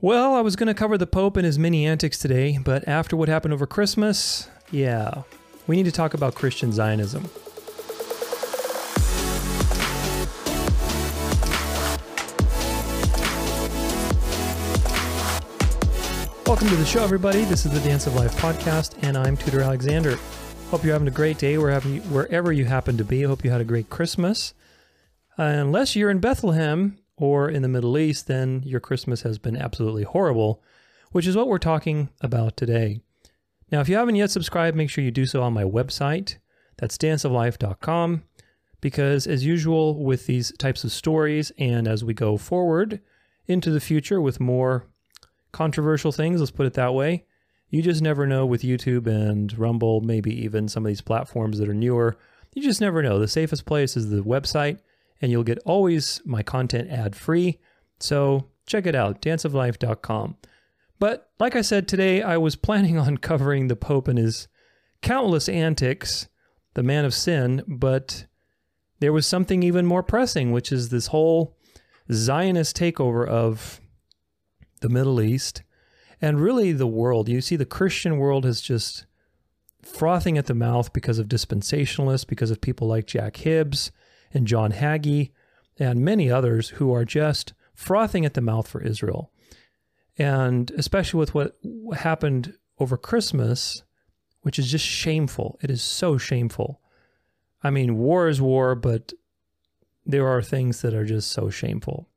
Well, I was going to cover the Pope and his many antics today, but after what happened over Christmas, yeah, we need to talk about Christian Zionism. Welcome to the show, everybody. This is the Dance of Life podcast, and I'm Tudor Alexander. Hope you're having a great day wherever you, happen to be. I hope you had a great Christmas. Uh, unless you're in Bethlehem or in the Middle East, then your Christmas has been absolutely horrible, which is what we're talking about today. Now, if you haven't yet subscribed, make sure you do so on my website. That's danceoflife.com. Because, as usual, with these types of stories, and as we go forward into the future with more controversial things, let's put it that way, you just never know with YouTube and Rumble, maybe even some of these platforms that are newer. You just never know. The safest place is the website and you'll get always my content ad free. So check it out, danceoflife.com. But like I said today, I was planning on covering the Pope and his countless antics, the man of sin, but there was something even more pressing, which is this whole Zionist takeover of the Middle East and really the world. You see, the Christian world is just frothing at the mouth because of dispensationalists, because of people like Jack Hibbs, and John Hagee and many others who are just frothing at the mouth for Israel. And especially with what happened over Christmas, which is just shameful. It is so shameful. I mean, war is war, but there are things that are just so shameful.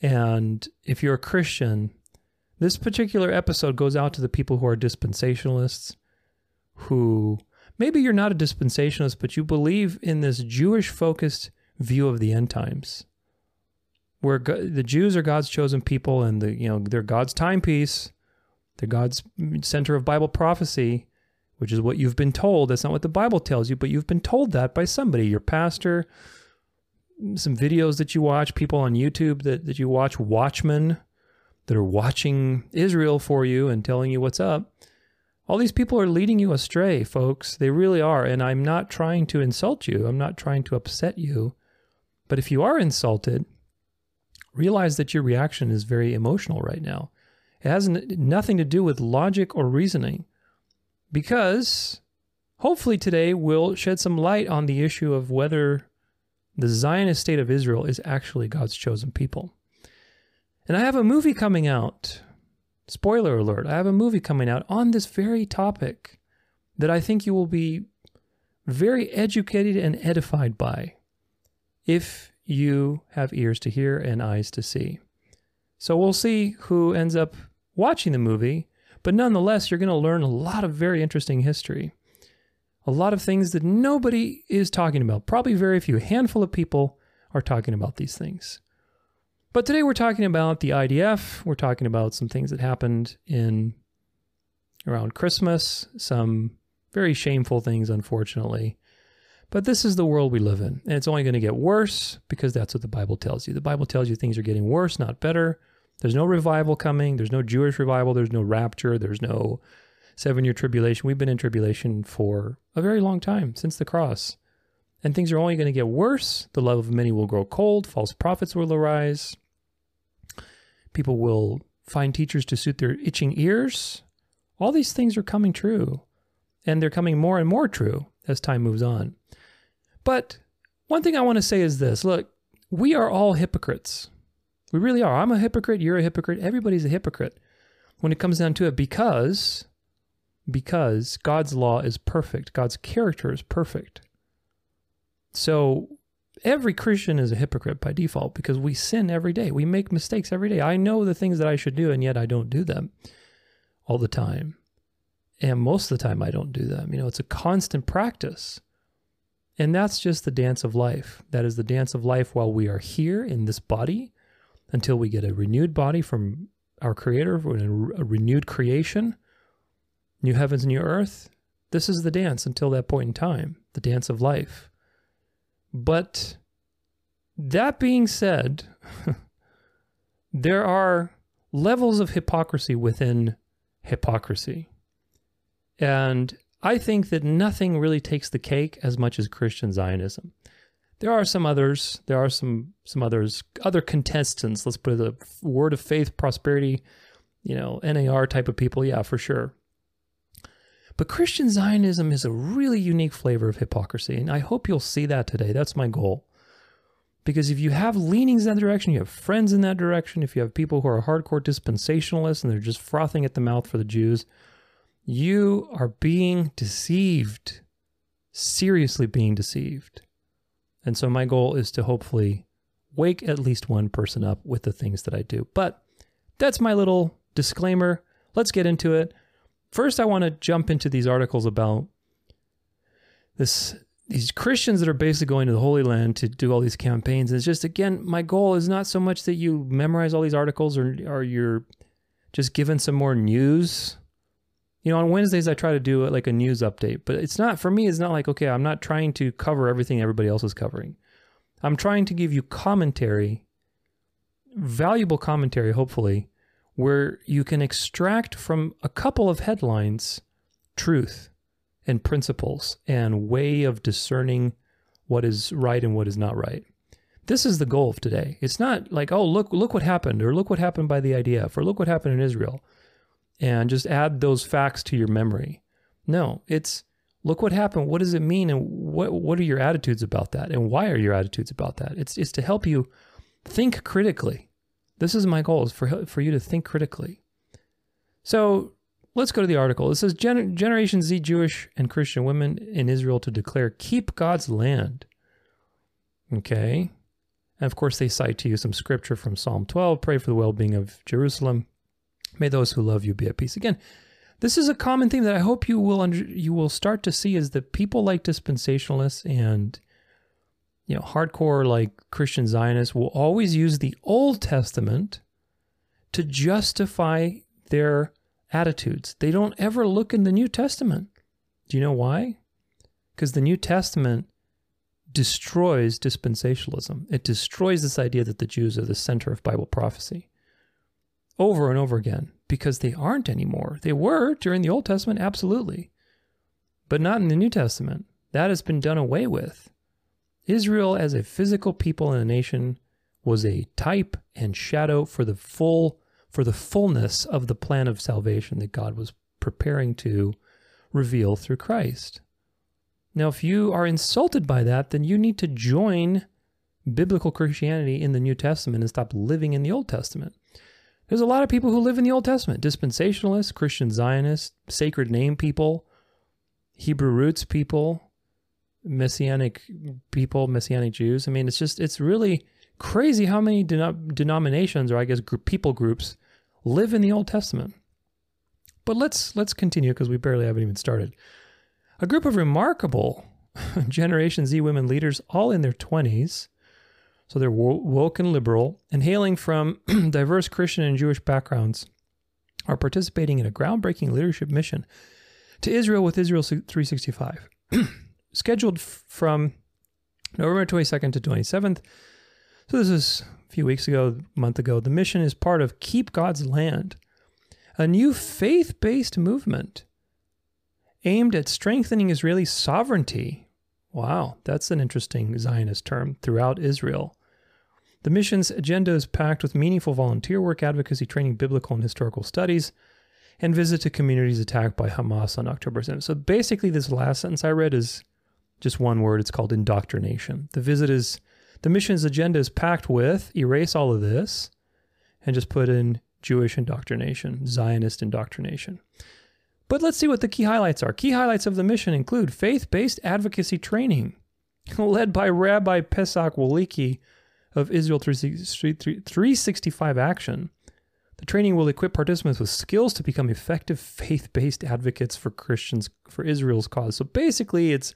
And if you're a Christian, this particular episode goes out to the people who are dispensationalists, who maybe you're not a dispensationalist, but you believe in this Jewish focused view of the end times, where the Jews are God's chosen people and the you know they're God's timepiece, they're God's center of Bible prophecy, which is what you've been told. That's not what the Bible tells you, but you've been told that by somebody, your pastor, some videos that you watch, people on YouTube that, that you watch, watchmen that are watching Israel for you and telling you what's up all these people are leading you astray, folks. They really are. And I'm not trying to insult you, I'm not trying to upset you. But if you are insulted, realize that your reaction is very emotional right now. It has nothing to do with logic or reasoning. Because hopefully today we'll shed some light on the issue of whether the Zionist state of Israel is actually God's chosen people. And I have a movie coming out Spoiler alert, I have a movie coming out on this very topic that I think you will be very educated and edified by if you have ears to hear and eyes to see. So we'll see who ends up watching the movie, but nonetheless, you're going to learn a lot of very interesting history. A lot of things that nobody is talking about. Probably very few, handful of people are talking about these things. But today we're talking about the IDF. We're talking about some things that happened in around Christmas, some very shameful things, unfortunately. But this is the world we live in, and it's only going to get worse because that's what the Bible tells you. The Bible tells you things are getting worse, not better. There's no revival coming. There's no Jewish revival. There's no rapture. There's no seven year tribulation. We've been in tribulation for a very long time since the cross. And things are only going to get worse. The love of many will grow cold. False prophets will arise. People will find teachers to suit their itching ears. All these things are coming true, and they're coming more and more true as time moves on. But one thing I want to say is this look, we are all hypocrites. We really are. I'm a hypocrite. You're a hypocrite. Everybody's a hypocrite when it comes down to it because because God's law is perfect. God's character is perfect. So every Christian is a hypocrite by default because we sin every day. We make mistakes every day. I know the things that I should do, and yet I don't do them all the time. And most of the time, I don't do them. You know, it's a constant practice. And that's just the dance of life. That is the dance of life while we are here in this body until we get a renewed body from our Creator, a renewed creation, new heavens, new earth. This is the dance until that point in time, the dance of life. But that being said, there are levels of hypocrisy within hypocrisy. And I think that nothing really takes the cake as much as Christian Zionism. There are some others. There are some some others, other contestants. Let's put it the word of faith, prosperity, you know, NAR type of people, yeah, for sure. But Christian Zionism is a really unique flavor of hypocrisy, and I hope you'll see that today. That's my goal. Because if you have leanings in that direction, you have friends in that direction, if you have people who are hardcore dispensationalists and they're just frothing at the mouth for the Jews, you are being deceived, seriously being deceived. And so my goal is to hopefully wake at least one person up with the things that I do. But that's my little disclaimer. Let's get into it. First, I want to jump into these articles about this these Christians that are basically going to the Holy Land to do all these campaigns. And It's just again, my goal is not so much that you memorize all these articles or or you're just given some more news. You know, on Wednesdays I try to do like a news update, but it's not for me. It's not like okay, I'm not trying to cover everything everybody else is covering. I'm trying to give you commentary, valuable commentary, hopefully, where you can extract from a couple of headlines truth and principles and way of discerning what is right and what is not right. This is the goal of today. It's not like, oh, look, look what happened, or look what happened by the IDF, or look what happened in Israel, and just add those facts to your memory. No, it's look what happened. What does it mean, and what what are your attitudes about that, and why are your attitudes about that? It's it's to help you think critically. This is my goal: is for for you to think critically. So let's go to the article. It says Gen- Generation Z Jewish and Christian women in Israel to declare keep God's land. Okay. And of course, they cite to you some scripture from Psalm 12 pray for the well being of Jerusalem. May those who love you be at peace. Again, this is a common theme that I hope you will under, you will start to see is that people like dispensationalists and you know hardcore like Christian Zionists will always use the Old Testament to justify their attitudes. They don't ever look in the New Testament. Do you know why? Because the New Testament destroys dispensationalism. It destroys this idea that the Jews are the center of Bible prophecy over and over again because they aren't anymore. They were during the Old Testament, absolutely, but not in the New Testament. That has been done away with. Israel, as a physical people and a nation, was a type and shadow for the full for the fullness of the plan of salvation that God was preparing to reveal through Christ. Now, if you are insulted by that, then you need to join biblical Christianity in the New Testament and stop living in the Old Testament. There's a lot of people who live in the Old Testament dispensationalists, Christian Zionists, sacred name people, Hebrew roots people, Messianic people, Messianic Jews. I mean, it's just, it's really crazy how many denominations or I guess group, people groups live in the Old Testament. But let's let's continue because we barely haven't even started. A group of remarkable Generation Z women leaders, all in their 20s, so they're woke and liberal, and hailing from diverse Christian and Jewish backgrounds, are participating in a groundbreaking leadership mission to Israel with Israel 365. Scheduled from November 22nd to 27th. So this is a few weeks ago, a month ago, the mission is part of Keep God's Land, a new faith based movement aimed at strengthening Israeli sovereignty. Wow, that's an interesting Zionist term throughout Israel. The mission's agenda is packed with meaningful volunteer work, advocacy training, biblical and historical studies, and visit to communities attacked by Hamas on October 7th. So basically, this last sentence I read is just one word. It's called indoctrination. The visit is the mission's agenda is packed with erase all of this and just put in Jewish indoctrination, Zionist indoctrination. But let's see what the key highlights are. Key highlights of the mission include faith based advocacy training led by Rabbi Pesach Wolicki of Israel 365 Action. The training will equip participants with skills to become effective faith based advocates for Christians, for Israel's cause. So basically, it's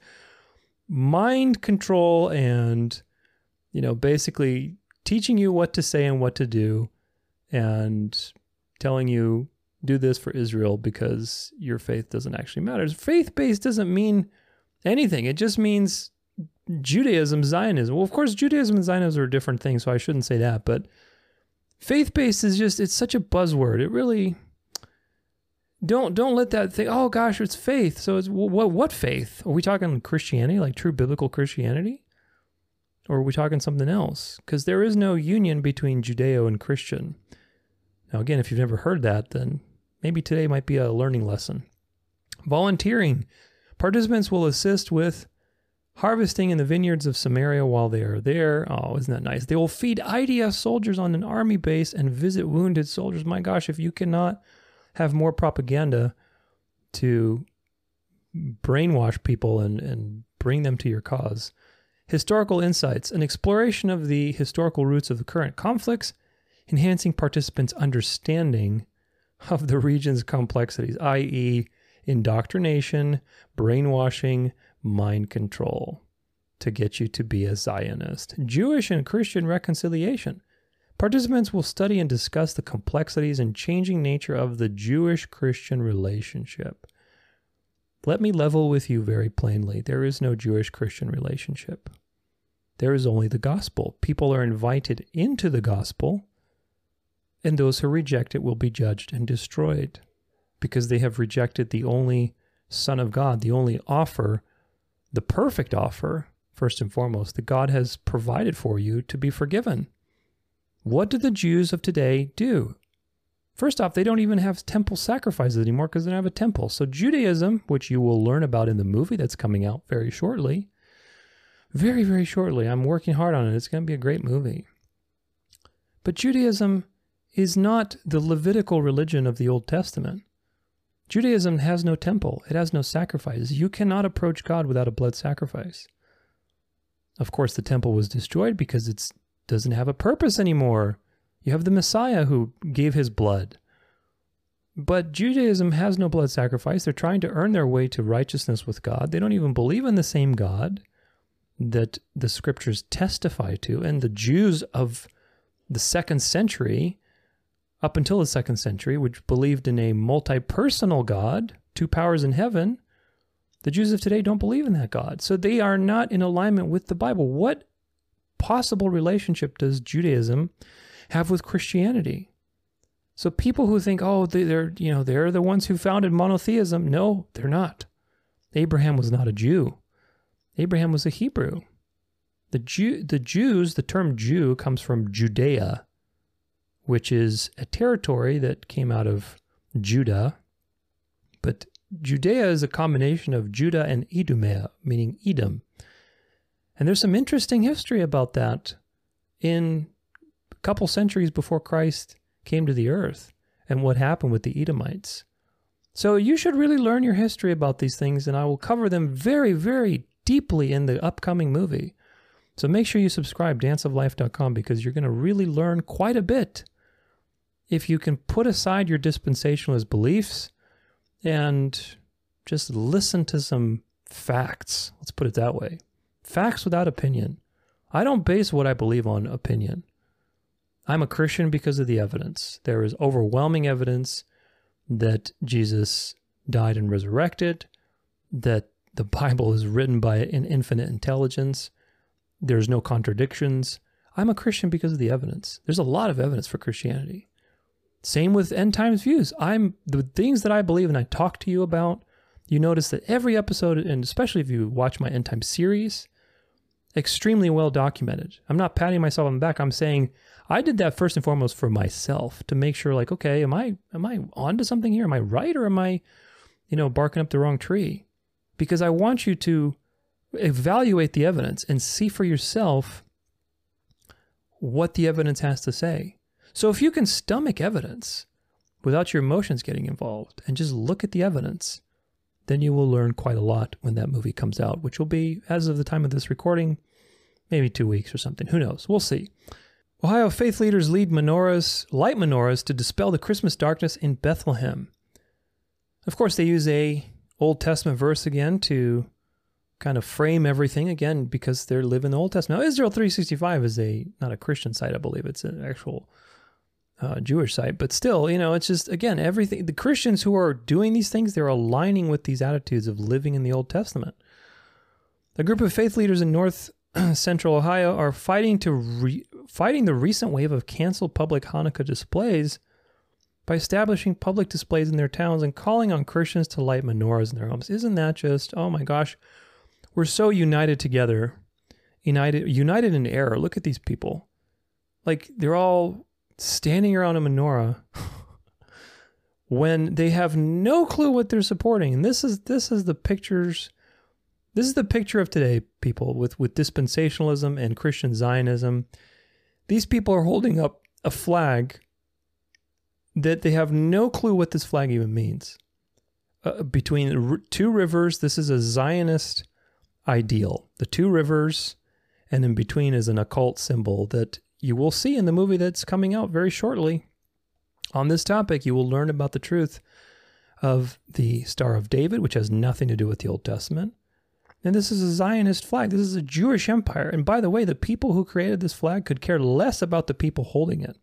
mind control and you know, basically teaching you what to say and what to do and telling you do this for Israel because your faith doesn't actually matter. Faith based doesn't mean anything. It just means Judaism, Zionism. Well, of course, Judaism and Zionism are different things, so I shouldn't say that. But faith based is just it's such a buzzword. It really don't don't let that think. Oh gosh, it's faith. So it's what what faith? Are we talking Christianity, like true biblical Christianity? Or are we talking something else? Because there is no union between Judeo and Christian. Now, again, if you've never heard that, then maybe today might be a learning lesson. Volunteering. Participants will assist with harvesting in the vineyards of Samaria while they are there. Oh, isn't that nice? They will feed IDF soldiers on an army base and visit wounded soldiers. My gosh, if you cannot have more propaganda to brainwash people and, and bring them to your cause. Historical insights, an exploration of the historical roots of the current conflicts, enhancing participants' understanding of the region's complexities, i.e., indoctrination, brainwashing, mind control to get you to be a Zionist. Jewish and Christian reconciliation. Participants will study and discuss the complexities and changing nature of the Jewish Christian relationship. Let me level with you very plainly there is no Jewish Christian relationship. There is only the gospel. People are invited into the gospel, and those who reject it will be judged and destroyed because they have rejected the only Son of God, the only offer, the perfect offer, first and foremost, that God has provided for you to be forgiven. What do the Jews of today do? First off, they don't even have temple sacrifices anymore because they don't have a temple. So, Judaism, which you will learn about in the movie that's coming out very shortly, very, very shortly, I'm working hard on it. It's going to be a great movie. But Judaism is not the Levitical religion of the Old Testament. Judaism has no temple, it has no sacrifices. You cannot approach God without a blood sacrifice. Of course, the temple was destroyed because it doesn't have a purpose anymore. You have the Messiah who gave his blood. But Judaism has no blood sacrifice. They're trying to earn their way to righteousness with God. They don't even believe in the same God that the scriptures testify to. And the Jews of the second century, up until the second century, which believed in a multi personal God, two powers in heaven, the Jews of today don't believe in that God. So they are not in alignment with the Bible. What possible relationship does Judaism have with Christianity. So people who think, oh, they're you know they're the ones who founded monotheism. No, they're not. Abraham was not a Jew. Abraham was a Hebrew. The Jew, the Jews, the term Jew comes from Judea, which is a territory that came out of Judah. But Judea is a combination of Judah and Idumea, meaning Edom. And there's some interesting history about that in a couple centuries before Christ came to the earth and what happened with the Edomites. So you should really learn your history about these things, and I will cover them very, very deeply in the upcoming movie. So make sure you subscribe, danceoflife.com, because you're going to really learn quite a bit if you can put aside your dispensationalist beliefs and just listen to some facts. Let's put it that way facts without opinion. I don't base what I believe on opinion. I'm a Christian because of the evidence. There is overwhelming evidence that Jesus died and resurrected, that the Bible is written by an infinite intelligence. There's no contradictions. I'm a Christian because of the evidence. There's a lot of evidence for Christianity. Same with end times views. I'm the things that I believe and I talk to you about. You notice that every episode, and especially if you watch my end time series, extremely well documented. I'm not patting myself on the back. I'm saying I did that first and foremost for myself to make sure like, okay, am I am I onto something here? Am I right or am I, you know, barking up the wrong tree? Because I want you to evaluate the evidence and see for yourself what the evidence has to say. So if you can stomach evidence without your emotions getting involved and just look at the evidence, then you will learn quite a lot when that movie comes out, which will be, as of the time of this recording, maybe two weeks or something. Who knows? We'll see. Ohio faith leaders lead menorahs, light menorahs to dispel the Christmas darkness in Bethlehem. Of course, they use a Old Testament verse again to kind of frame everything again because they're living the Old Testament. Now, Israel 365 is a not a Christian site, I believe. It's an actual uh, Jewish site, but still, you know, it's just again everything. The Christians who are doing these things, they're aligning with these attitudes of living in the Old Testament. A group of faith leaders in North Central Ohio are fighting to re- fighting the recent wave of canceled public Hanukkah displays by establishing public displays in their towns and calling on Christians to light menorahs in their homes. Isn't that just oh my gosh? We're so united together, united united in error. Look at these people. Like they're all standing around a menorah when they have no clue what they're supporting. And this is this is the pictures this is the picture of today, people, with, with dispensationalism and Christian Zionism. These people are holding up a flag that they have no clue what this flag even means. Uh, between two rivers, this is a Zionist ideal. The two rivers, and in between is an occult symbol that you will see in the movie that's coming out very shortly. On this topic, you will learn about the truth of the Star of David, which has nothing to do with the Old Testament. And this is a Zionist flag. This is a Jewish empire. And by the way, the people who created this flag could care less about the people holding it.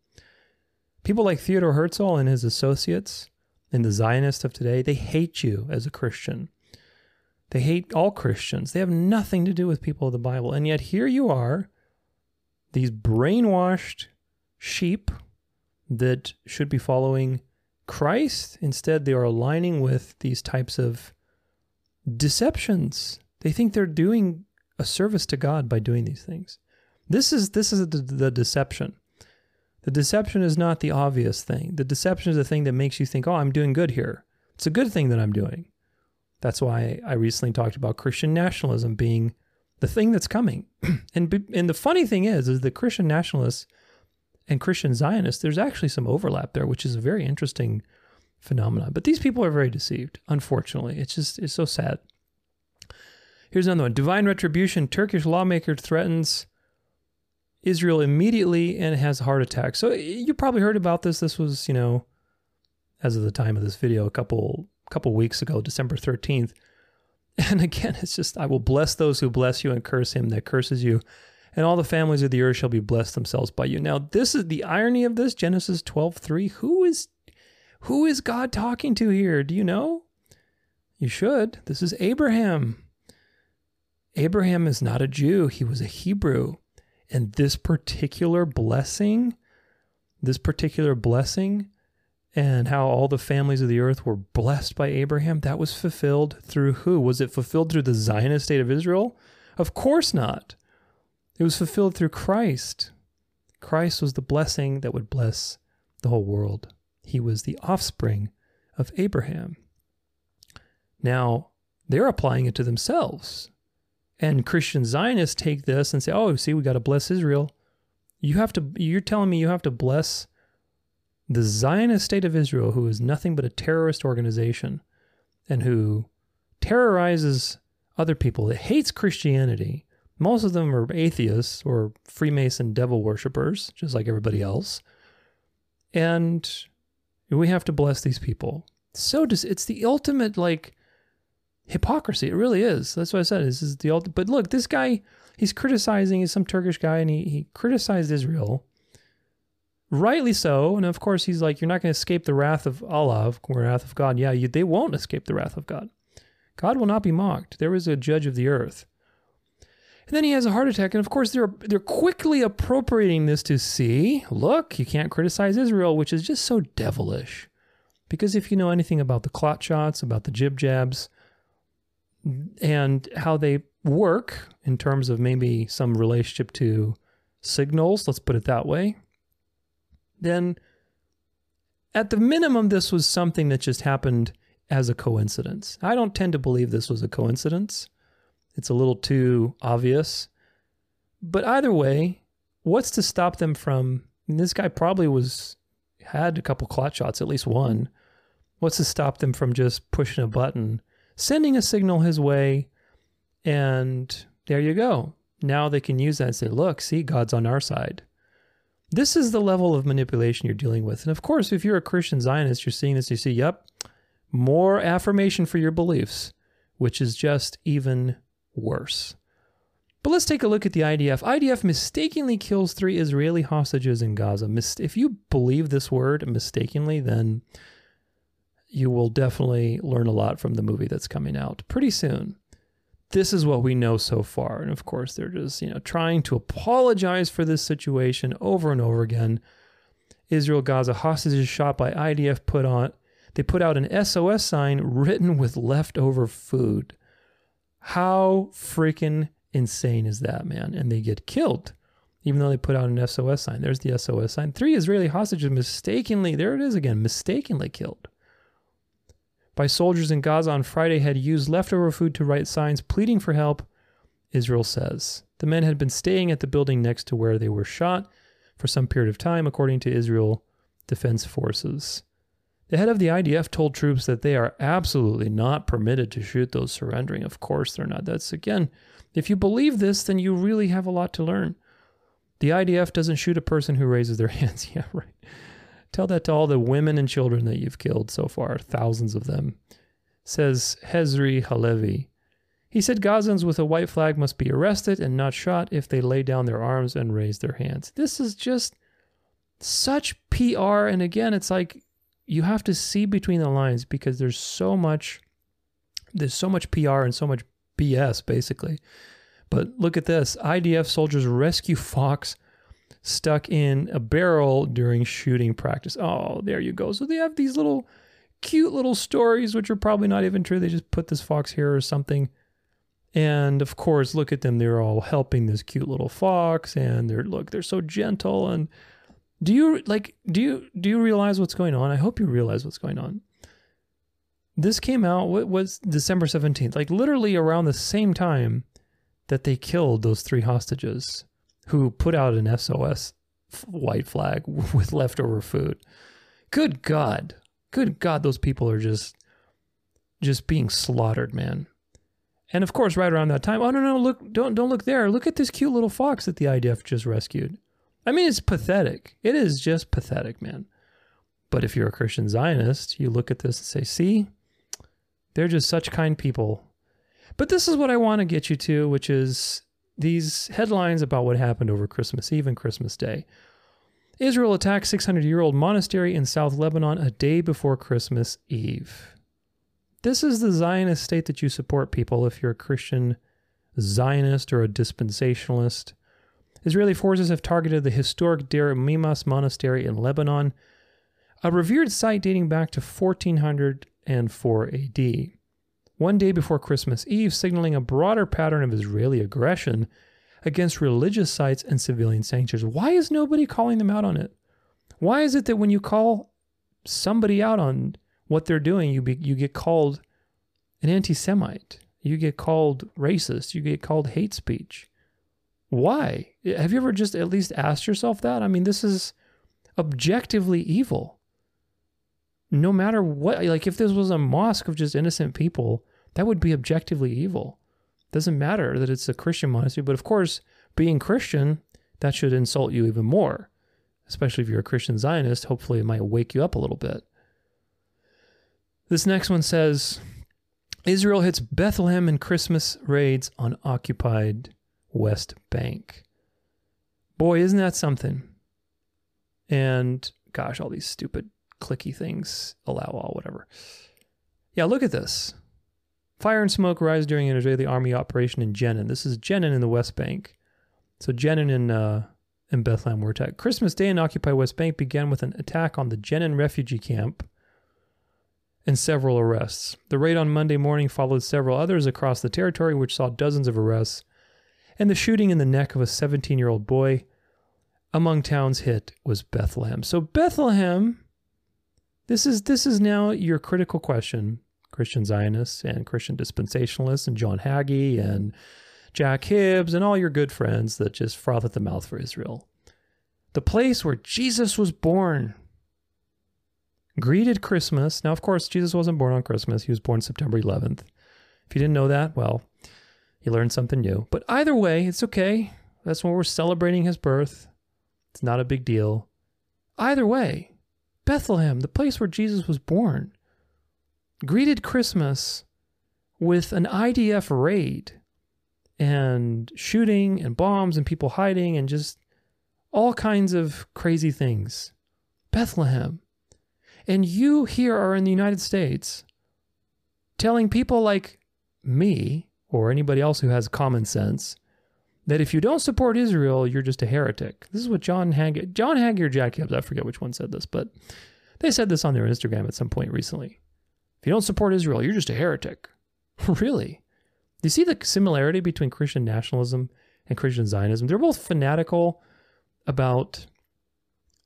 People like Theodore Herzl and his associates and the Zionists of today, they hate you as a Christian. They hate all Christians. They have nothing to do with people of the Bible. And yet here you are, these brainwashed sheep that should be following Christ. Instead, they are aligning with these types of deceptions. They think they're doing a service to God by doing these things. This is this is the, the deception. The deception is not the obvious thing. The deception is the thing that makes you think, "Oh, I'm doing good here." It's a good thing that I'm doing. That's why I recently talked about Christian nationalism being the thing that's coming. and and the funny thing is, is the Christian nationalists and Christian Zionists, there's actually some overlap there, which is a very interesting phenomenon. But these people are very deceived, unfortunately. It's just, it's so sad. Here's another one Divine Retribution Turkish lawmaker threatens Israel immediately and has a heart attack. So you probably heard about this. This was, you know, as of the time of this video, a couple couple weeks ago, December 13th. And again, it's just, I will bless those who bless you and curse him that curses you and all the families of the earth shall be blessed themselves by you. Now, this is the irony of this, Genesis 12, 3. Who is who is God talking to here? Do you know? You should. This is Abraham. Abraham is not a Jew, he was a Hebrew. And this particular blessing, this particular blessing, and how all the families of the earth were blessed by Abraham, that was fulfilled through who? Was it fulfilled through the Zionist state of Israel? Of course not. It was fulfilled through Christ. Christ was the blessing that would bless the whole world. He was the offspring of Abraham. Now, they're applying it to themselves. And Christian Zionists take this and say, "Oh, see, we got to bless Israel." You have to you're telling me you have to bless the Zionist state of Israel who is nothing but a terrorist organization and who terrorizes other people. It hates Christianity most of them are atheists or Freemason devil worshippers, just like everybody else. And we have to bless these people. So does it's the ultimate like hypocrisy. It really is. That's what I said. This is the ultimate. But look, this guy, he's criticizing. He's some Turkish guy, and he he criticized Israel. Rightly so, and of course he's like, you're not going to escape the wrath of Allah, the wrath of God. Yeah, you, they won't escape the wrath of God. God will not be mocked. There is a judge of the earth. And then he has a heart attack. And of course, they're they're quickly appropriating this to see, look, you can't criticize Israel, which is just so devilish. Because if you know anything about the clot shots, about the jib jabs, and how they work in terms of maybe some relationship to signals, let's put it that way, then at the minimum, this was something that just happened as a coincidence. I don't tend to believe this was a coincidence. It's a little too obvious. But either way, what's to stop them from? this guy probably was had a couple clot shots, at least one. What's to stop them from just pushing a button, sending a signal his way, and there you go. Now they can use that and say, look, see, God's on our side. This is the level of manipulation you're dealing with. And of course, if you're a Christian Zionist, you're seeing this, you see, yep, more affirmation for your beliefs, which is just even worse. But let's take a look at the IDF. IDF mistakenly kills three Israeli hostages in Gaza. If you believe this word mistakenly, then you will definitely learn a lot from the movie that's coming out pretty soon. This is what we know so far. And of course, they're just, you know, trying to apologize for this situation over and over again. Israel Gaza hostages shot by IDF put on they put out an SOS sign written with leftover food. How freaking insane is that, man? And they get killed. even though they put out an SOS sign. There's the SOS sign. Three Israeli hostages mistakenly, there it is again, mistakenly killed by soldiers in Gaza on Friday had used leftover food to write signs pleading for help, Israel says. The men had been staying at the building next to where they were shot for some period of time, according to Israel Defense Forces. The head of the IDF told troops that they are absolutely not permitted to shoot those surrendering. Of course, they're not. That's again, if you believe this, then you really have a lot to learn. The IDF doesn't shoot a person who raises their hands. yeah, right. Tell that to all the women and children that you've killed so far, thousands of them. Says Herzi Halevi. He said Gazans with a white flag must be arrested and not shot if they lay down their arms and raise their hands. This is just such PR. And again, it's like you have to see between the lines because there's so much there's so much PR and so much BS basically. But look at this. IDF soldiers rescue fox stuck in a barrel during shooting practice. Oh, there you go. So they have these little cute little stories which are probably not even true. They just put this fox here or something. And of course, look at them. They're all helping this cute little fox and they're look, they're so gentle and do you like do you do you realize what's going on? I hope you realize what's going on. This came out what was December 17th, like literally around the same time that they killed those three hostages who put out an SOS white flag with leftover food. Good God. Good God, those people are just just being slaughtered, man. And of course, right around that time, oh no, no, look, don't don't look there. Look at this cute little fox that the IDF just rescued. I mean, it's pathetic. It is just pathetic, man. But if you're a Christian Zionist, you look at this and say, see, they're just such kind people. But this is what I want to get you to, which is these headlines about what happened over Christmas Eve and Christmas Day. Israel attacked 600 year old monastery in South Lebanon a day before Christmas Eve. This is the Zionist state that you support, people, if you're a Christian Zionist or a dispensationalist. Israeli forces have targeted the historic Deir Mimas monastery in Lebanon, a revered site dating back to 1404 AD one day before Christmas Eve, signaling a broader pattern of Israeli aggression against religious sites and civilian sanctuaries. Why is nobody calling them out on it? Why is it that when you call somebody out on what they're doing, you be, you get called an anti-Semite, you get called racist, you get called hate speech? Why? Have you ever just at least asked yourself that? I mean, this is objectively evil no matter what, like if this was a mosque of just innocent people, that would be objectively evil. Doesn't matter that it's a Christian monastery, but of course, being Christian, that should insult you even more. Especially if you're a Christian Zionist, hopefully it might wake you up a little bit. This next one says Israel hits Bethlehem in Christmas raids on occupied West Bank. Boy, isn't that something? And gosh, all these stupid clicky things, allow all, whatever. Yeah, look at this. Fire and smoke rise during an Israeli army operation in Jenin. This is Jenin in the West Bank. So Jenin in uh, in Bethlehem were attacked. Christmas Day in occupied West Bank began with an attack on the Jenin refugee camp and several arrests. The raid on Monday morning followed several others across the territory, which saw dozens of arrests and the shooting in the neck of a 17 year old boy. Among towns hit was Bethlehem. So Bethlehem this is this is now your critical question, Christian Zionists and Christian dispensationalists and John Hagee and Jack Hibbs and all your good friends that just froth at the mouth for Israel. The place where Jesus was born greeted Christmas. Now, of course, Jesus wasn't born on Christmas. He was born September 11th. If you didn't know that, well, you learned something new. But either way, it's okay. That's when we're celebrating his birth. It's not a big deal. Either way, Bethlehem, the place where Jesus was born, greeted Christmas with an IDF raid and shooting and bombs and people hiding and just all kinds of crazy things. Bethlehem. And you here are in the United States telling people like me or anybody else who has common sense that if you don't support Israel, you're just a heretic. This is what John Hagee, John Hagee or Jack Hibbs, I forget which one said this, but they said this on their Instagram at some point recently. If you don't support Israel, you're just a heretic. really? Do you see the similarity between Christian nationalism and Christian Zionism? They're both fanatical, about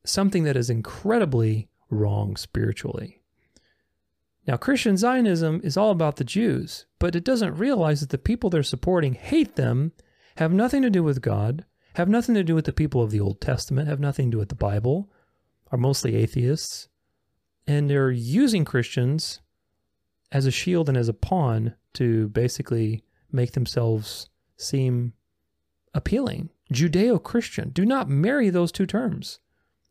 something that is incredibly wrong spiritually. Now, Christian Zionism is all about the Jews, but it doesn't realize that the people they're supporting hate them, have nothing to do with God, have nothing to do with the people of the Old Testament, have nothing to do with the Bible, are mostly atheists, and they're using Christians as a shield and as a pawn to basically make themselves seem appealing. Judeo Christian. Do not marry those two terms.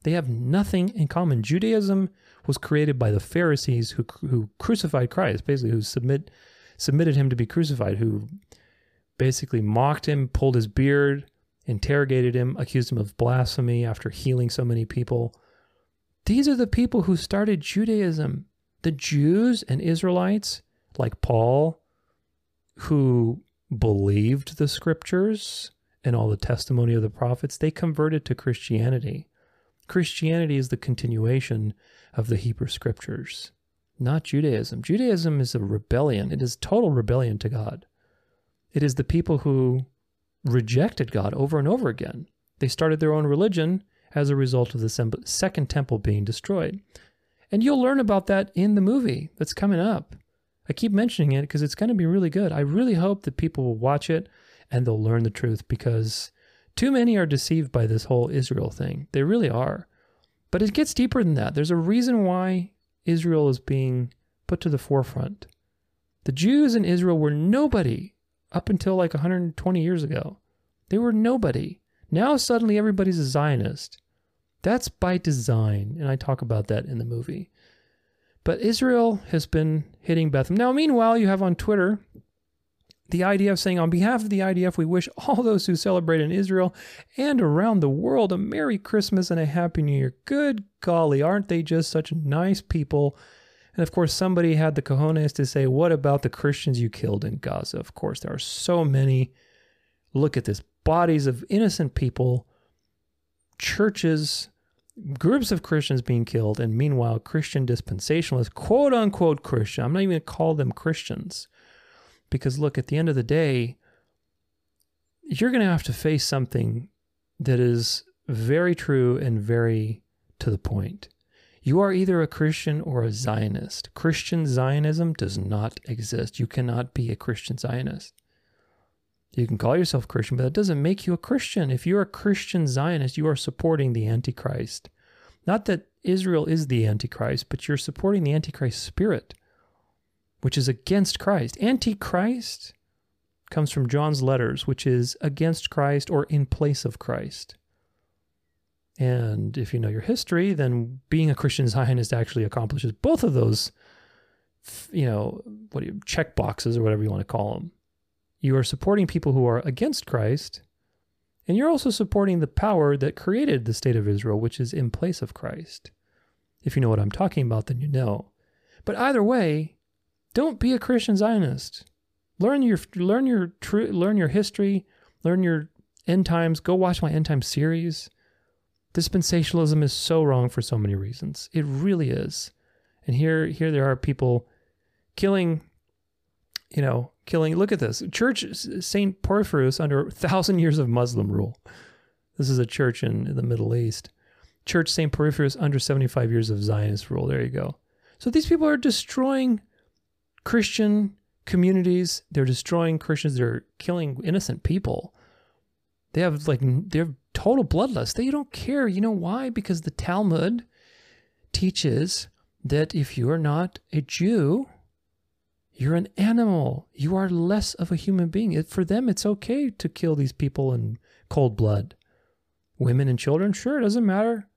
They have nothing in common. Judaism was created by the Pharisees who, who crucified Christ, basically, who submit, submitted him to be crucified, who basically mocked him, pulled his beard, interrogated him, accused him of blasphemy after healing so many people. These are the people who started Judaism. The Jews and Israelites, like Paul, who believed the scriptures and all the testimony of the prophets, they converted to Christianity. Christianity is the continuation of the Hebrew scriptures, not Judaism. Judaism is a rebellion, it is total rebellion to God. It is the people who rejected God over and over again. They started their own religion as a result of the second temple being destroyed. And you'll learn about that in the movie that's coming up. I keep mentioning it because it's going to be really good. I really hope that people will watch it and they'll learn the truth because too many are deceived by this whole Israel thing. They really are. But it gets deeper than that. There's a reason why Israel is being put to the forefront. The Jews in Israel were nobody up until like 120 years ago. They were nobody. Now suddenly everybody's a Zionist. That's by design, and I talk about that in the movie. But Israel has been hitting Bethlehem. Now, meanwhile, you have on Twitter the IDF saying, on behalf of the IDF, we wish all those who celebrate in Israel and around the world a Merry Christmas and a Happy New Year. Good golly, aren't they just such nice people? And of course, somebody had the cojones to say, What about the Christians you killed in Gaza? Of course, there are so many. Look at this bodies of innocent people, churches, groups of Christians being killed, and meanwhile, Christian dispensationalists, quote unquote Christian, I'm not even going to call them Christians. Because look, at the end of the day, you're going to have to face something that is very true and very to the point. You are either a Christian or a Zionist. Christian Zionism does not exist. You cannot be a Christian Zionist. You can call yourself Christian, but that doesn't make you a Christian. If you're a Christian Zionist, you are supporting the Antichrist. Not that Israel is the Antichrist, but you're supporting the Antichrist spirit, which is against Christ. Antichrist comes from John's letters, which is against Christ or in place of Christ. And if you know your history, then being a Christian Zionist actually accomplishes both of those, you know, what do you, check boxes or whatever you want to call them. You are supporting people who are against Christ, and you're also supporting the power that created the state of Israel, which is in place of Christ. If you know what I'm talking about, then you know. But either way, don't be a Christian Zionist. Learn your learn your true learn your history, learn your end times. Go watch my end time series dispensationalism is so wrong for so many reasons. It really is. And here here there are people killing you know, killing look at this. Church St. Porphyrius under a thousand years of Muslim rule. This is a church in, in the Middle East. Church St. Porphyrius under 75 years of Zionist rule. There you go. So these people are destroying Christian communities. They're destroying Christians. They're killing innocent people. They have like they're total bloodlust. They don't care. You know why? Because the Talmud teaches that if you're not a Jew, you're an animal. You are less of a human being. For them, it's okay to kill these people in cold blood. Women and children, sure, it doesn't matter.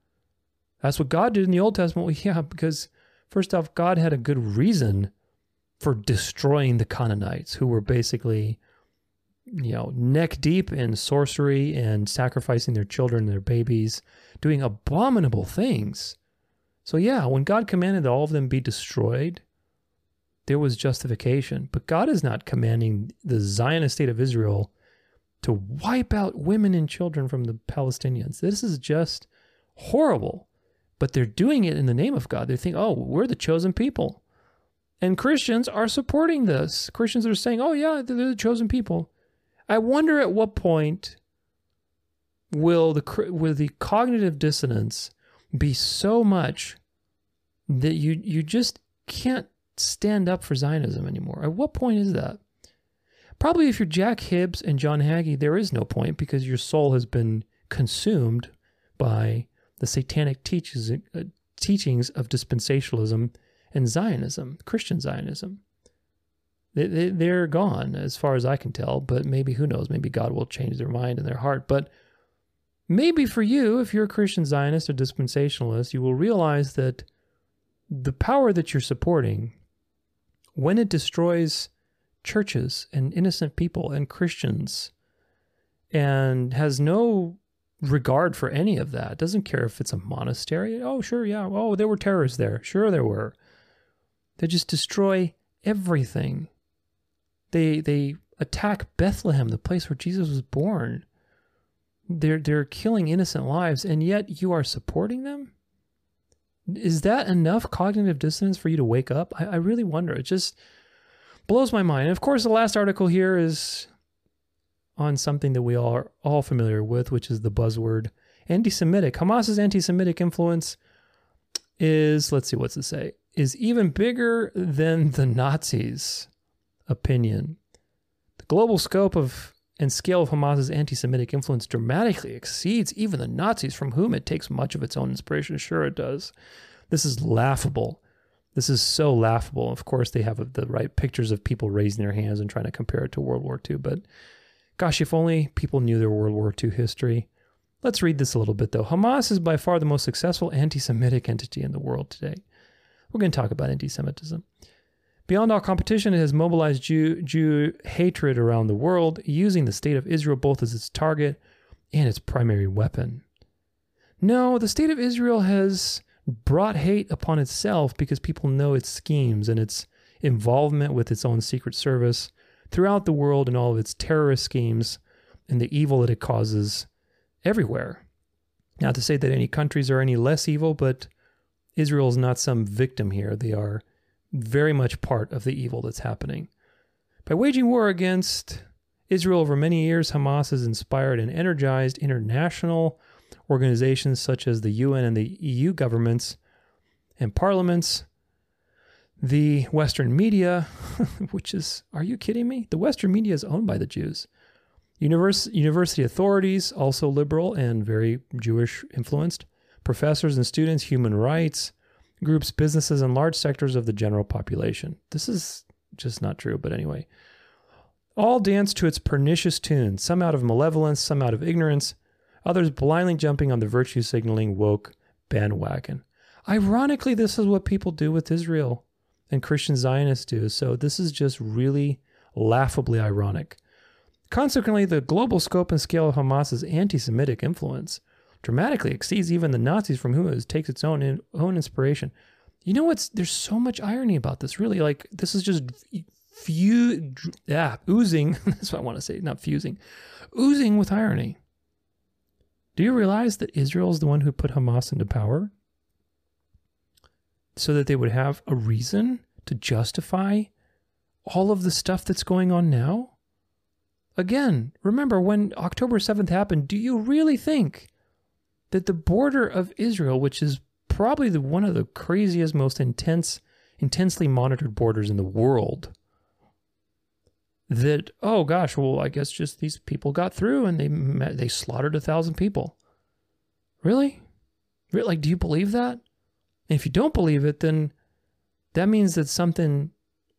That's what God did in the Old Testament. Well, yeah, because first off, God had a good reason for destroying the Canaanites, who were basically you know, neck deep in sorcery and sacrificing their children, and their babies, doing abominable things. So, yeah, when God commanded that all of them be destroyed, there was justification. But God is not commanding the Zionist state of Israel to wipe out women and children from the Palestinians. This is just horrible. But they're doing it in the name of God. They think, oh, we're the chosen people. And Christians are supporting this. Christians are saying, oh, yeah, they're the chosen people. I wonder at what point will the will the cognitive dissonance be so much that you you just can't stand up for Zionism anymore? At what point is that? Probably if you're Jack Hibbs and John Hagee, there is no point because your soul has been consumed by the satanic teachings, uh, teachings of dispensationalism and Zionism, Christian Zionism. They, they, they're gone as far as I can tell, but maybe who knows? Maybe God will change their mind and their heart. But maybe for you, if you're a Christian Zionist or dispensationalist, you will realize that the power that you're supporting, when it destroys churches and innocent people and Christians and has no regard for any of that. Doesn't care if it's a monastery. Oh, sure, yeah. Oh, there were terrorists there. Sure, there were. They just destroy everything. They they attack Bethlehem, the place where Jesus was born. They're they're killing innocent lives, and yet you are supporting them. Is that enough cognitive dissonance for you to wake up? I, I really wonder. It just blows my mind. And of course, the last article here is on something that we all are all familiar with, which is the buzzword anti-Semitic. Hamas's anti-Semitic influence is, let's see, what's it say, is even bigger than the Nazis' opinion. The global scope of and scale of Hamas's anti-Semitic influence dramatically exceeds even the Nazis, from whom it takes much of its own inspiration. Sure, it does. This is laughable. This is so laughable. Of course, they have the right pictures of people raising their hands and trying to compare it to World War II. But gosh, if only people knew their World War II history. Let's read this a little bit, though. Hamas is by far the most successful anti Semitic entity in the world today. We're going to talk about anti Semitism. Beyond all competition, it has mobilized Jew, Jew hatred around the world, using the state of Israel both as its target and its primary weapon. No, the state of Israel has brought hate upon itself because people know its schemes and its involvement with its own secret service throughout the world and all of its terrorist schemes and the evil that it causes everywhere. Not to say that any countries are any less evil, but Israel is not some victim here. They are very much part of the evil that's happening. By waging war against Israel over many years, Hamas has inspired and energized international organizations such as the UN and the EU governments and parliaments, the Western media, which is, are you kidding me? The Western media is owned by the Jews. Univers- university authorities, also liberal and very Jewish influenced, professors and students, human rights groups, businesses, and large sectors of the general population. This is just not true, but anyway. All dance to its pernicious tune, some out of malevolence, some out of ignorance, others blindly jumping on the virtue signaling woke bandwagon. Ironically, this is what people do with Israel and Christian Zionists do. So this is just really laughably ironic. Consequently, the global scope and scale of Hamas's anti Semitic influence dramatically exceeds even the Nazis from whom it takes its own, in, own inspiration. You know what's there's so much irony about this, really. Like, this is just few, yeah, oozing. That's what I want to say, not fusing, oozing with irony. Do you realize that Israel is the one who put Hamas into power? So that they would have a reason to justify all of the stuff that's going on now? Again, remember when October 7th happened, do you really think that the border of Israel, which is probably the, one of the craziest, most intense, intensely monitored borders in the world, that oh gosh, well I guess just these people got through and they met, they slaughtered a thousand people. Really? Really? Like, do you believe that? And if you don't believe it, then that means that something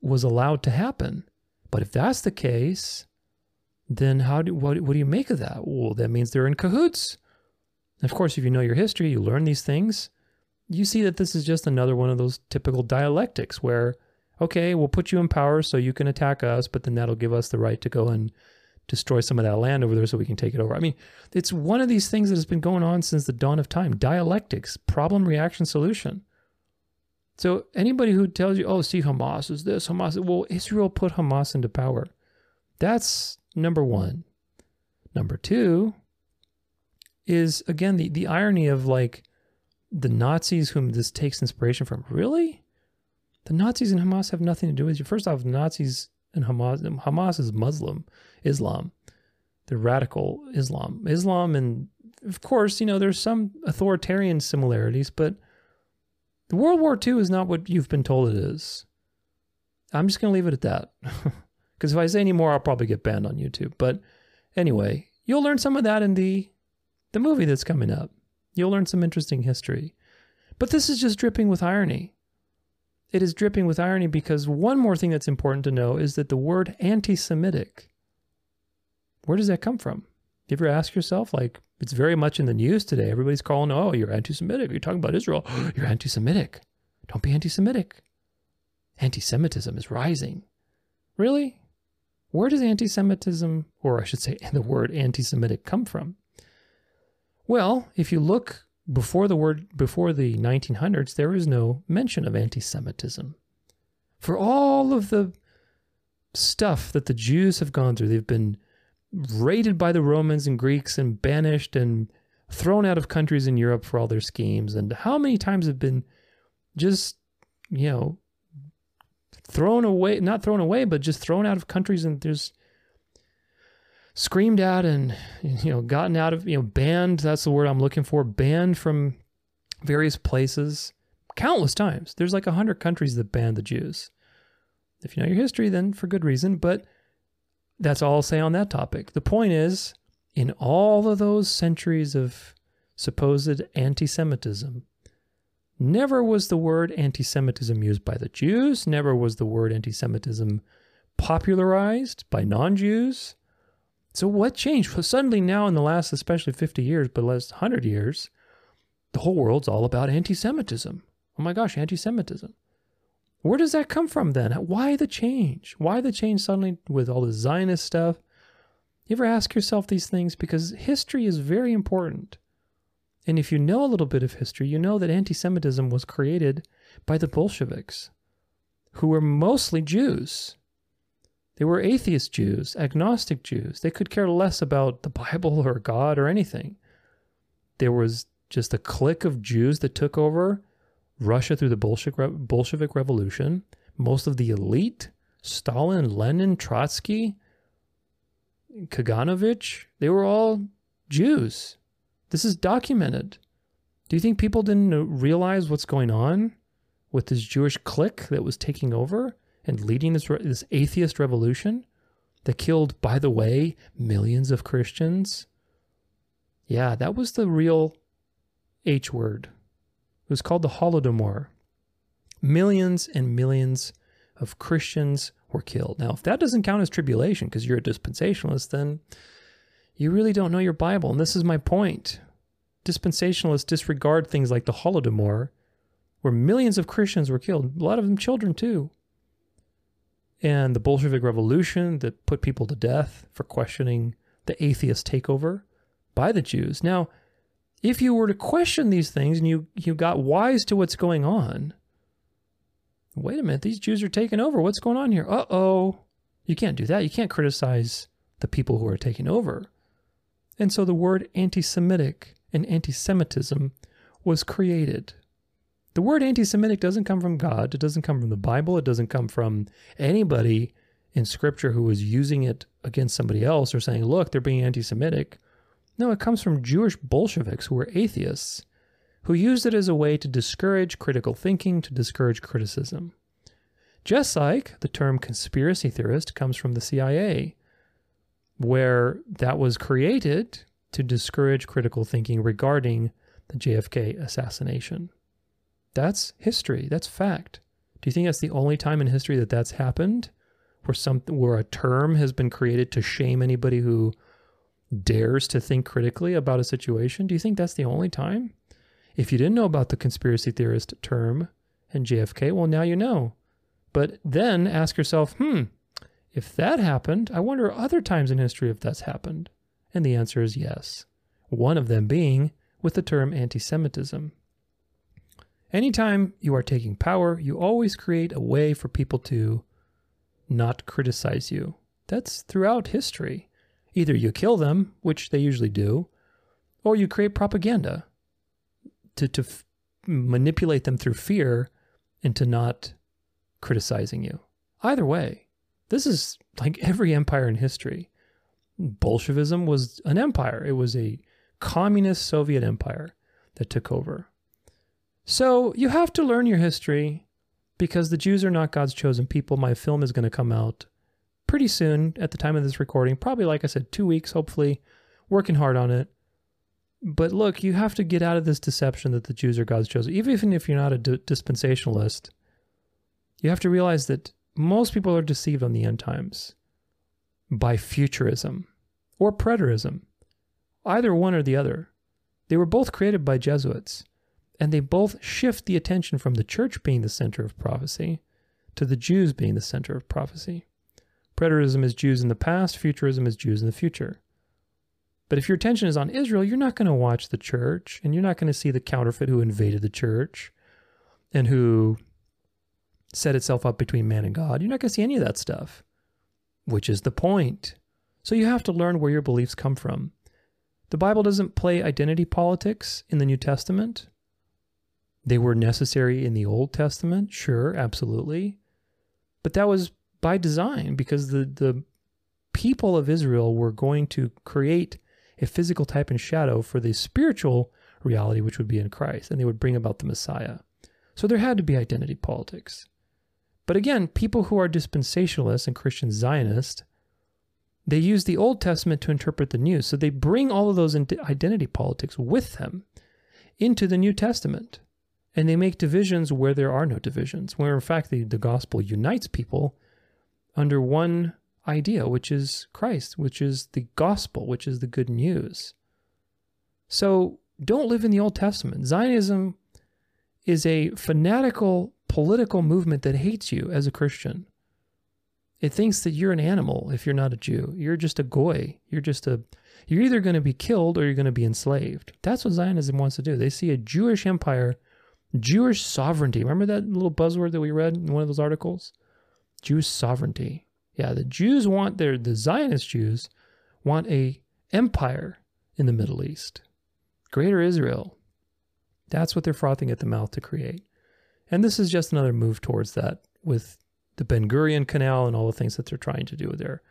was allowed to happen. But if that's the case, then how do what what do you make of that? Well, that means they're in cahoots. Of course, if you know your history, you learn these things. You see that this is just another one of those typical dialectics where okay, we'll put you in power so you can attack us, but then that'll give us the right to go and destroy some of that land over there so we can take it over. I mean, it's one of these things that has been going on since the dawn of time dialectics, problem, reaction, solution. So anybody who tells you, oh, see, Hamas is this, Hamas, well, Israel put Hamas into power. That's number one. Number two is, again, the, the irony of like the Nazis whom this takes inspiration from. Really? The Nazis and Hamas have nothing to do with you. First off, Nazis and Hamas, Hamas is Muslim, Islam. They're radical Islam. Islam and of course, you know, there's some authoritarian similarities, but the World War II is not what you've been told it is. I'm just going to leave it at that. Because if I say any more, I'll probably get banned on YouTube. But anyway, you'll learn some of that in the the movie that's coming up. You'll learn some interesting history. But this is just dripping with irony. It is dripping with irony because one more thing that's important to know is that the word anti Semitic, where does that come from? You ever ask yourself, like, it's very much in the news today. Everybody's calling, oh, you're anti Semitic. You're talking about Israel. you're anti Semitic. Don't be anti Semitic. Anti Semitism is rising. Really? Where does anti Semitism, or I should say the word anti Semitic, come from? Well, if you look before the word before the 1900s, there is no mention of anti-Semitism. For all of the stuff that the Jews have gone through, they've been raided by the Romans and Greeks and banished and thrown out of countries in Europe for all their schemes. And how many times have been just, you know, thrown away, not thrown away, but just thrown out of countries and there's screamed at and you know gotten out of you know banned that's the word i'm looking for banned from various places countless times. There's like a hundred countries that banned the jews. If you know your history then for good reason but that's all i'll say on that topic. The point is in all of those centuries of supposed anti-semitism never was the word anti-semitism used by the jews never was the word anti-semitism popularized by non-jews so what changed? Well, suddenly now in the last, especially 50 years, but last 100 years, the whole world's all about anti-Semitism. Oh my gosh, anti-Semitism. Where does that come from then? Why the change? Why the change suddenly with all the Zionist stuff? You ever ask yourself these things? Because history is very important. And if you know a little bit of history, you know that anti Semitism was created by the Bolsheviks, who were mostly Jews. They were atheist Jews, agnostic Jews. They could care less about the Bible or God or anything. There was just a clique of Jews that took over Russia through the Bolshevik, Revolution. Most of the elite, Stalin, Lenin, Trotsky, Kaganovich, they were all Jews. This is documented. Do you think people didn't realize what's going on with this Jewish clique that was taking over? And leading this, this atheist revolution that killed, by the way, millions of Christians. Yeah, that was the real H word. It was called the Holodomor. Millions and millions of Christians were killed. Now, if that doesn't count as tribulation because you're a dispensationalist, then you really don't know your Bible. And this is my point. Dispensationalists disregard things like the Holodomor, where millions of Christians were killed, a lot of them children too and the Bolshevik Revolution that put people to death for questioning the atheist takeover by the Jews. Now, if you were to question these things and you, you got wise to what's going on, wait a minute, these Jews are taking over. What's going on here? Uh oh. You can't do that. You can't criticize the people who are taking over. And so the word anti Semitic and anti Semitism was created. The word anti Semitic doesn't come from God. It doesn't come from the Bible. It doesn't come from anybody in Scripture who was using it against somebody else or saying, look, they're being anti Semitic. No, it comes from Jewish Bolsheviks who were atheists who used it as a way to discourage critical thinking, to discourage criticism. Just like the term conspiracy theorist comes from the CIA, where that was created to discourage critical thinking regarding the JFK assassination. That's history. That's fact. Do you think that's the only time in history that that's happened? Where some where a term has been created to shame anybody who dares to think critically about a situation? Do you think that's the only time? If you didn't know about the conspiracy theorist term and JFK, well now you know. But then ask yourself, hmm, if that happened, I wonder other times in history if that's happened. And the answer is yes. One of them being with the term anti Semitism. Anytime you are taking power, you always create a way for people to not criticize you. That's throughout history. Either you kill them, which they usually do, or you create propaganda to, to f- manipulate them through fear into not criticizing you. Either way, this is like every empire in history. Bolshevism was an empire, it was a communist Soviet empire that took over. So you have to learn your history because the Jews are not God's chosen people. My film is going to come out pretty soon at the time of this recording, probably, like I said, two weeks, hopefully, working hard on it. But look, you have to get out of this deception that the Jews are God's chosen. Even if you're not a dispensationalist, you have to realize that most people are deceived on the end times by futurism or preterism, either one or the other. They were both created by Jesuits, and they both shift the attention from the church being the center of prophecy to the Jews being the center of prophecy. Preterism is Jews in the past, futurism is Jews in the future. But if your attention is on Israel, you're not going to watch the church and you're not going to see the counterfeit who invaded the church and who set itself up between man and God. You're not going to see any of that stuff, which is the point. So you have to learn where your beliefs come from. The Bible doesn't play identity politics in the New Testament. They were necessary in the Old Testament, sure, absolutely. But that was by design because the, the people of Israel were going to create a physical type and shadow for the spiritual reality, which would be in Christ, and they would bring about the Messiah. So there had to be identity politics. But again, people who are dispensationalists and Christian Zionists, they use the Old Testament to interpret the New. So they bring all of those identity politics with them into the New Testament. And they make divisions where there are no divisions, where in fact the, the gospel unites people under one idea, which is Christ, which is the gospel, which is the good news. So don't live in the Old Testament. Zionism is a fanatical political movement that hates you as a Christian. It thinks that you're an animal if you're not a Jew. You're just a goy. You're just a you're either going to be killed or you're going to be enslaved. That's what Zionism wants to do. They see a Jewish empire, Jewish sovereignty. Remember that little buzzword that we read in one of those articles? Jewish sovereignty. Yeah, the Jews want their the Zionist Jews want a empire in the Middle East. Greater Israel. That's what they're frothing at the mouth to create. And this is just another move towards that with the Ben Gurion Canal and all the things that they're trying to do there.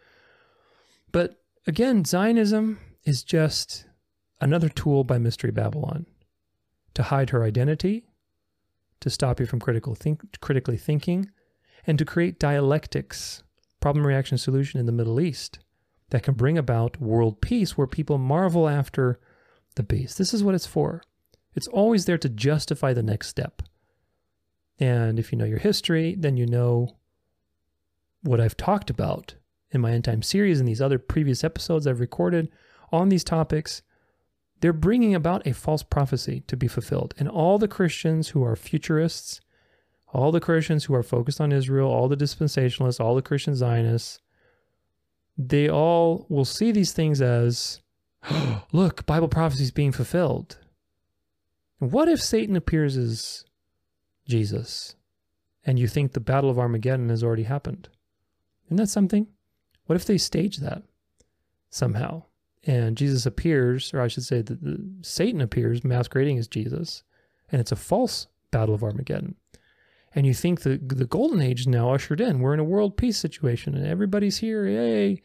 But again, Zionism is just another tool by Mystery Babylon to hide her identity, to stop you from critical think, critically thinking, and to create dialectics, problem reaction solution in the Middle East that can bring about world peace where people marvel after the beast. This is what it's for. It's always there to justify the next step. And if you know your history, then you know what I've talked about in my end time series and these other previous episodes I've recorded on these topics. They're bringing about a false prophecy to be fulfilled. And all the Christians who are futurists, all the Christians who are focused on Israel, all the dispensationalists, all the Christian Zionists, they all will see these things as look, Bible prophecy is being fulfilled. what if Satan appears as Jesus, and you think the Battle of Armageddon has already happened. Isn't that something? What if they stage that somehow? And Jesus appears, or I should say, that Satan appears masquerading as Jesus, and it's a false Battle of Armageddon. And you think the the golden age is now ushered in. We're in a world peace situation, and everybody's here. Yay!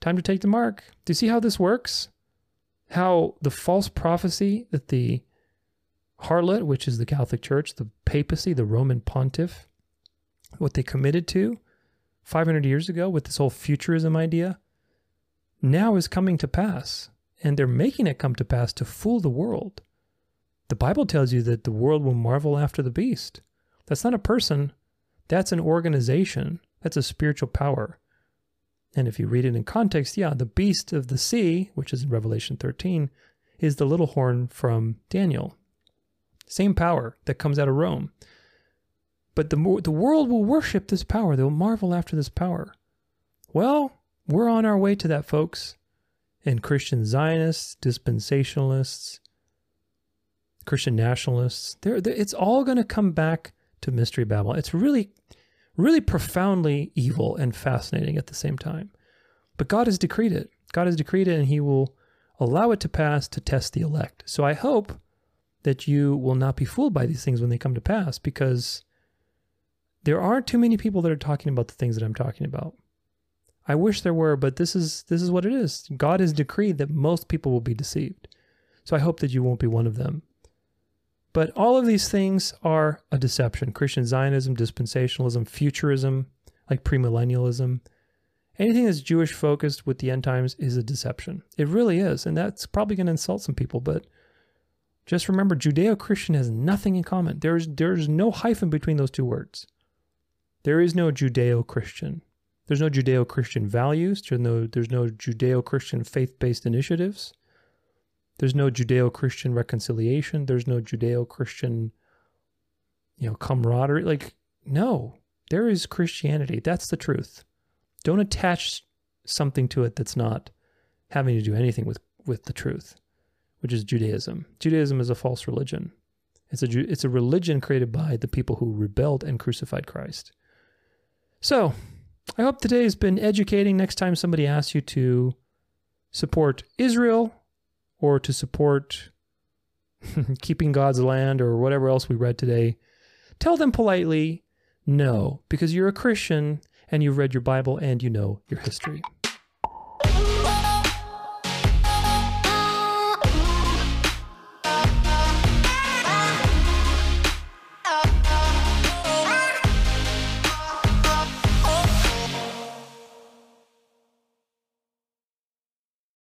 Time to take the mark. Do you see how this works? How the false prophecy that the harlot, which is the Catholic Church, the papacy, the Roman pontiff, what they committed to 500 years ago with this whole futurism idea, now is coming to pass. And they're making it come to pass to fool the world. The Bible tells you that the world will marvel after the beast. That's not a person, that's an organization, that's a spiritual power. And if you read it in context, yeah, the beast of the sea, which is in Revelation 13, is the little horn from Daniel. Same power that comes out of Rome. But the, the world will worship this power. They'll marvel after this power. Well, we're on our way to that, folks. And Christian Zionists, dispensationalists, Christian nationalists, they're, they're, it's all going to come back to Mystery Babylon. It's really, really profoundly evil and fascinating at the same time. But God has decreed it. God has decreed it, and He will allow it to pass to test the elect. So I hope that you will not be fooled by these things when they come to pass because there aren't too many people that are talking about the things that I'm talking about. I wish there were, but this is this is what it is. God has decreed that most people will be deceived. So I hope that you won't be one of them. But all of these things are a deception Christian Zionism, dispensationalism, futurism, like premillennialism. Anything that's Jewish focused with the end times is a deception. It really is. And that's probably going to insult some people, but just remember Judeo Christian has nothing in common. There's, there's no hyphen between those two words. There is no Judeo Christian. There's no Judeo Christian values. There's no, there's no Judeo Christian faith based initiatives. There's no Judeo Christian reconciliation. There's no Judeo Christian, you know, camaraderie. Like, no, there is Christianity. That's the truth. Don't attach something to it that's not having to do anything with, with the truth, which is Judaism. Judaism is a false religion. It's a, it's a religion created by the people who rebelled and crucified Christ. So, I hope today has been educating. Next time somebody asks you to support Israel or to support keeping God's land or whatever else we read today, tell them politely no, because you're a Christian and you've read your Bible and you know your history.